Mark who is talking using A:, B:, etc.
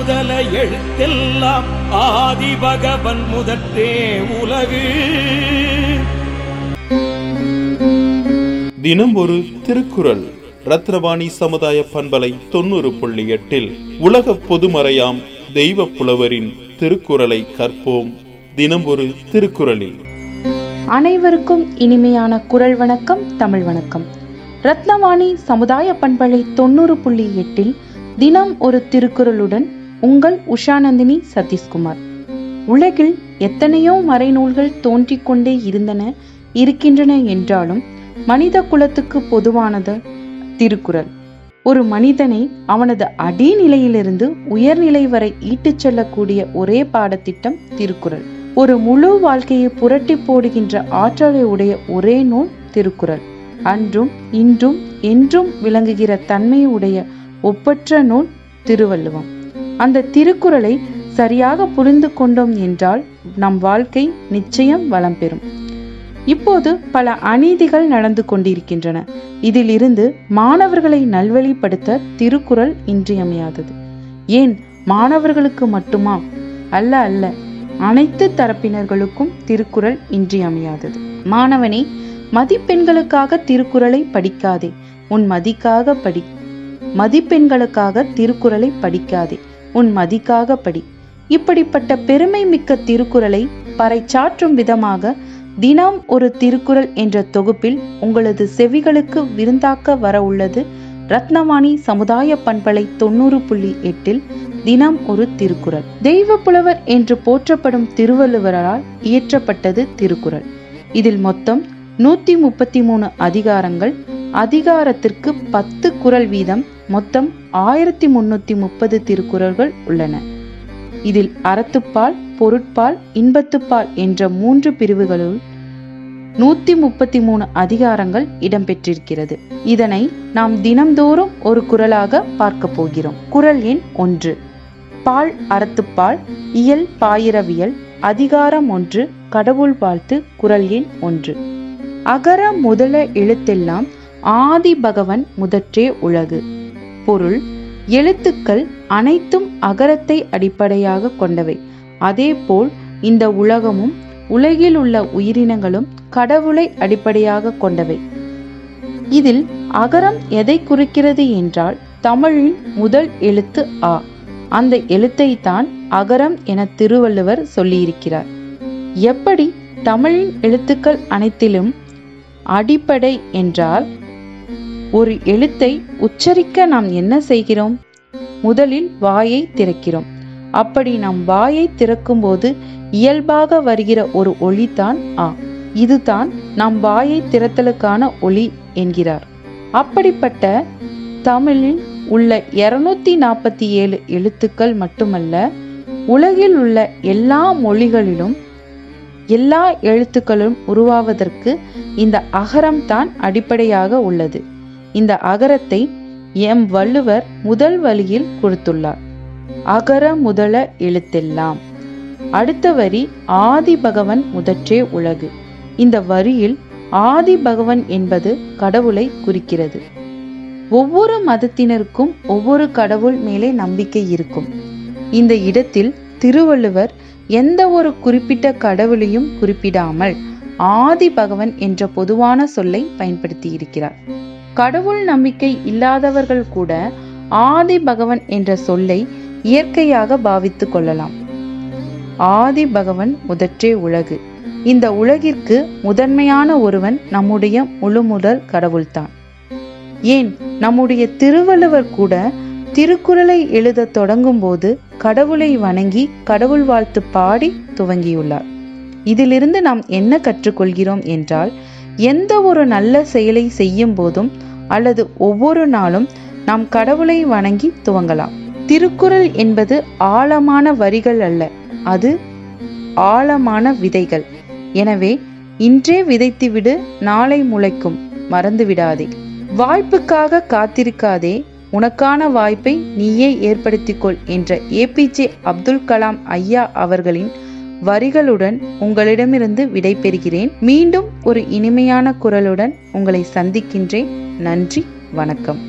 A: முதல எழுத்தெல்லாம் ஆதி பகவன் முதற்றே உலகு தினம் ஒரு திருக்குறள் ரத்னவாணி சமுதாய பண்பலை தொண்ணூறு புள்ளி எட்டில் உலக பொதுமறையாம் தெய்வ புலவரின் திருக்குறளை கற்போம் தினம் ஒரு திருக்குறளில்
B: அனைவருக்கும் இனிமையான குரல் வணக்கம் தமிழ் வணக்கம் ரத்னவாணி சமுதாய பண்பலை தொண்ணூறு புள்ளி எட்டில் தினம் ஒரு திருக்குறளுடன் உங்கள் உஷாநந்தினி சதீஷ்குமார் உலகில் எத்தனையோ மறைநூல்கள் தோன்றிக் கொண்டே இருந்தன இருக்கின்றன என்றாலும் மனித குலத்துக்கு பொதுவானது திருக்குறள் ஒரு மனிதனை அவனது அடிநிலையிலிருந்து உயர்நிலை வரை ஈட்டுச் செல்லக்கூடிய ஒரே பாடத்திட்டம் திருக்குறள் ஒரு முழு வாழ்க்கையை புரட்டி போடுகின்ற ஆற்றலை உடைய ஒரே நூல் திருக்குறள் அன்றும் இன்றும் என்றும் விளங்குகிற தன்மையுடைய ஒப்பற்ற நூல் திருவள்ளுவம் அந்த திருக்குறளை சரியாக புரிந்து கொண்டோம் என்றால் நம் வாழ்க்கை நிச்சயம் வளம் பெறும் இப்போது பல அநீதிகள் நடந்து கொண்டிருக்கின்றன இதிலிருந்து மாணவர்களை நல்வழிப்படுத்த திருக்குறள் இன்றியமையாதது ஏன் மாணவர்களுக்கு மட்டுமா அல்ல அல்ல அனைத்து தரப்பினர்களுக்கும் திருக்குறள் இன்றியமையாதது மாணவனே மதிப்பெண்களுக்காக திருக்குறளை படிக்காதே உன் மதிக்காக படி மதிப்பெண்களுக்காக திருக்குறளை படிக்காதே உன் மதிக்காக படி இப்படிப்பட்ட பெருமை மிக்க திருக்குறளை பறைச்சாற்றும் விதமாக தினம் ஒரு திருக்குறள் என்ற தொகுப்பில் உங்களது செவிகளுக்கு விருந்தாக்க வர உள்ளது ரத்னவாணி சமுதாய பண்பலை தொண்ணூறு புள்ளி எட்டில் தினம் ஒரு திருக்குறள் தெய்வ புலவர் என்று போற்றப்படும் திருவள்ளுவரால் இயற்றப்பட்டது திருக்குறள் இதில் மொத்தம் நூத்தி முப்பத்தி மூணு அதிகாரங்கள் அதிகாரத்திற்கு பத்து குரல் வீதம் மொத்தம் ஆயிரத்தி முன்னூத்தி முப்பது திருக்குறள்கள் உள்ளன இதில் அறத்துப்பால் பொருட்பால் இன்பத்துப்பால் என்ற மூன்று பிரிவுகளுள் நூத்தி முப்பத்தி மூணு அதிகாரங்கள் இடம்பெற்றிருக்கிறது இதனை நாம் தினம்தோறும் ஒரு குரலாக பார்க்க போகிறோம் குரல் எண் ஒன்று பால் அறத்துப்பால் இயல் பாயிரவியல் அதிகாரம் ஒன்று கடவுள் வாழ்த்து குரல் எண் ஒன்று அகர முதல எழுத்தெல்லாம் ஆதி பகவன் முதற்றே உலகு பொருள் எழுத்துக்கள் அனைத்தும் அகரத்தை அடிப்படையாக கொண்டவை அதேபோல் இந்த உலகமும் உலகில் உள்ள உயிரினங்களும் கடவுளை அடிப்படையாக கொண்டவை இதில் அகரம் எதை குறிக்கிறது என்றால் தமிழின் முதல் எழுத்து ஆ அந்த எழுத்தை தான் அகரம் என திருவள்ளுவர் சொல்லியிருக்கிறார் எப்படி தமிழின் எழுத்துக்கள் அனைத்திலும் அடிப்படை என்றால் ஒரு எழுத்தை உச்சரிக்க நாம் என்ன செய்கிறோம் முதலில் வாயை திறக்கிறோம் அப்படி நாம் வாயை திறக்கும்போது இயல்பாக வருகிற ஒரு ஒளிதான் ஆ இதுதான் நாம் வாயை திறத்தலுக்கான ஒளி என்கிறார் அப்படிப்பட்ட தமிழில் உள்ள இருநூத்தி நாற்பத்தி ஏழு எழுத்துக்கள் மட்டுமல்ல உலகில் உள்ள எல்லா மொழிகளிலும் எல்லா எழுத்துக்களும் உருவாவதற்கு இந்த அகரம் தான் அடிப்படையாக உள்ளது இந்த அகரத்தை எம் வள்ளுவர் முதல் வழியில் கொடுத்துள்ளார் அகர முதல எழுத்தெல்லாம் அடுத்த வரி ஆதி பகவன் முதற்றே உலகு இந்த வரியில் ஆதி பகவன் என்பது கடவுளை குறிக்கிறது ஒவ்வொரு மதத்தினருக்கும் ஒவ்வொரு கடவுள் மேலே நம்பிக்கை இருக்கும் இந்த இடத்தில் திருவள்ளுவர் எந்த ஒரு குறிப்பிட்ட கடவுளையும் குறிப்பிடாமல் ஆதி பகவன் என்ற பொதுவான சொல்லை பயன்படுத்தியிருக்கிறார் கடவுள் நம்பிக்கை இல்லாதவர்கள் கூட ஆதி பகவன் என்ற சொல்லை இயற்கையாக பாவித்து கொள்ளலாம் ஆதி பகவன் முதற்றே உலகு இந்த உலகிற்கு முதன்மையான ஒருவன் நம்முடைய முழுமுதல் கடவுள்தான் ஏன் நம்முடைய திருவள்ளுவர் கூட திருக்குறளை எழுத தொடங்கும் போது கடவுளை வணங்கி கடவுள் வாழ்த்து பாடி துவங்கியுள்ளார் இதிலிருந்து நாம் என்ன கற்றுக்கொள்கிறோம் என்றால் எந்த ஒரு நல்ல செயலை செய்யும் போதும் அல்லது ஒவ்வொரு நாளும் நாம் கடவுளை வணங்கி துவங்கலாம் திருக்குறள் என்பது ஆழமான வரிகள் அல்ல அது ஆழமான விதைகள் எனவே இன்றே விதைத்துவிடு நாளை முளைக்கும் மறந்துவிடாதே வாய்ப்புக்காக காத்திருக்காதே உனக்கான வாய்ப்பை நீயே ஏற்படுத்திக்கொள் என்ற ஏபிஜே அப்துல் கலாம் ஐயா அவர்களின் வரிகளுடன் உங்களிடமிருந்து விடைபெறுகிறேன் மீண்டும் ஒரு இனிமையான குரலுடன் உங்களை சந்திக்கின்றேன் நன்றி வணக்கம்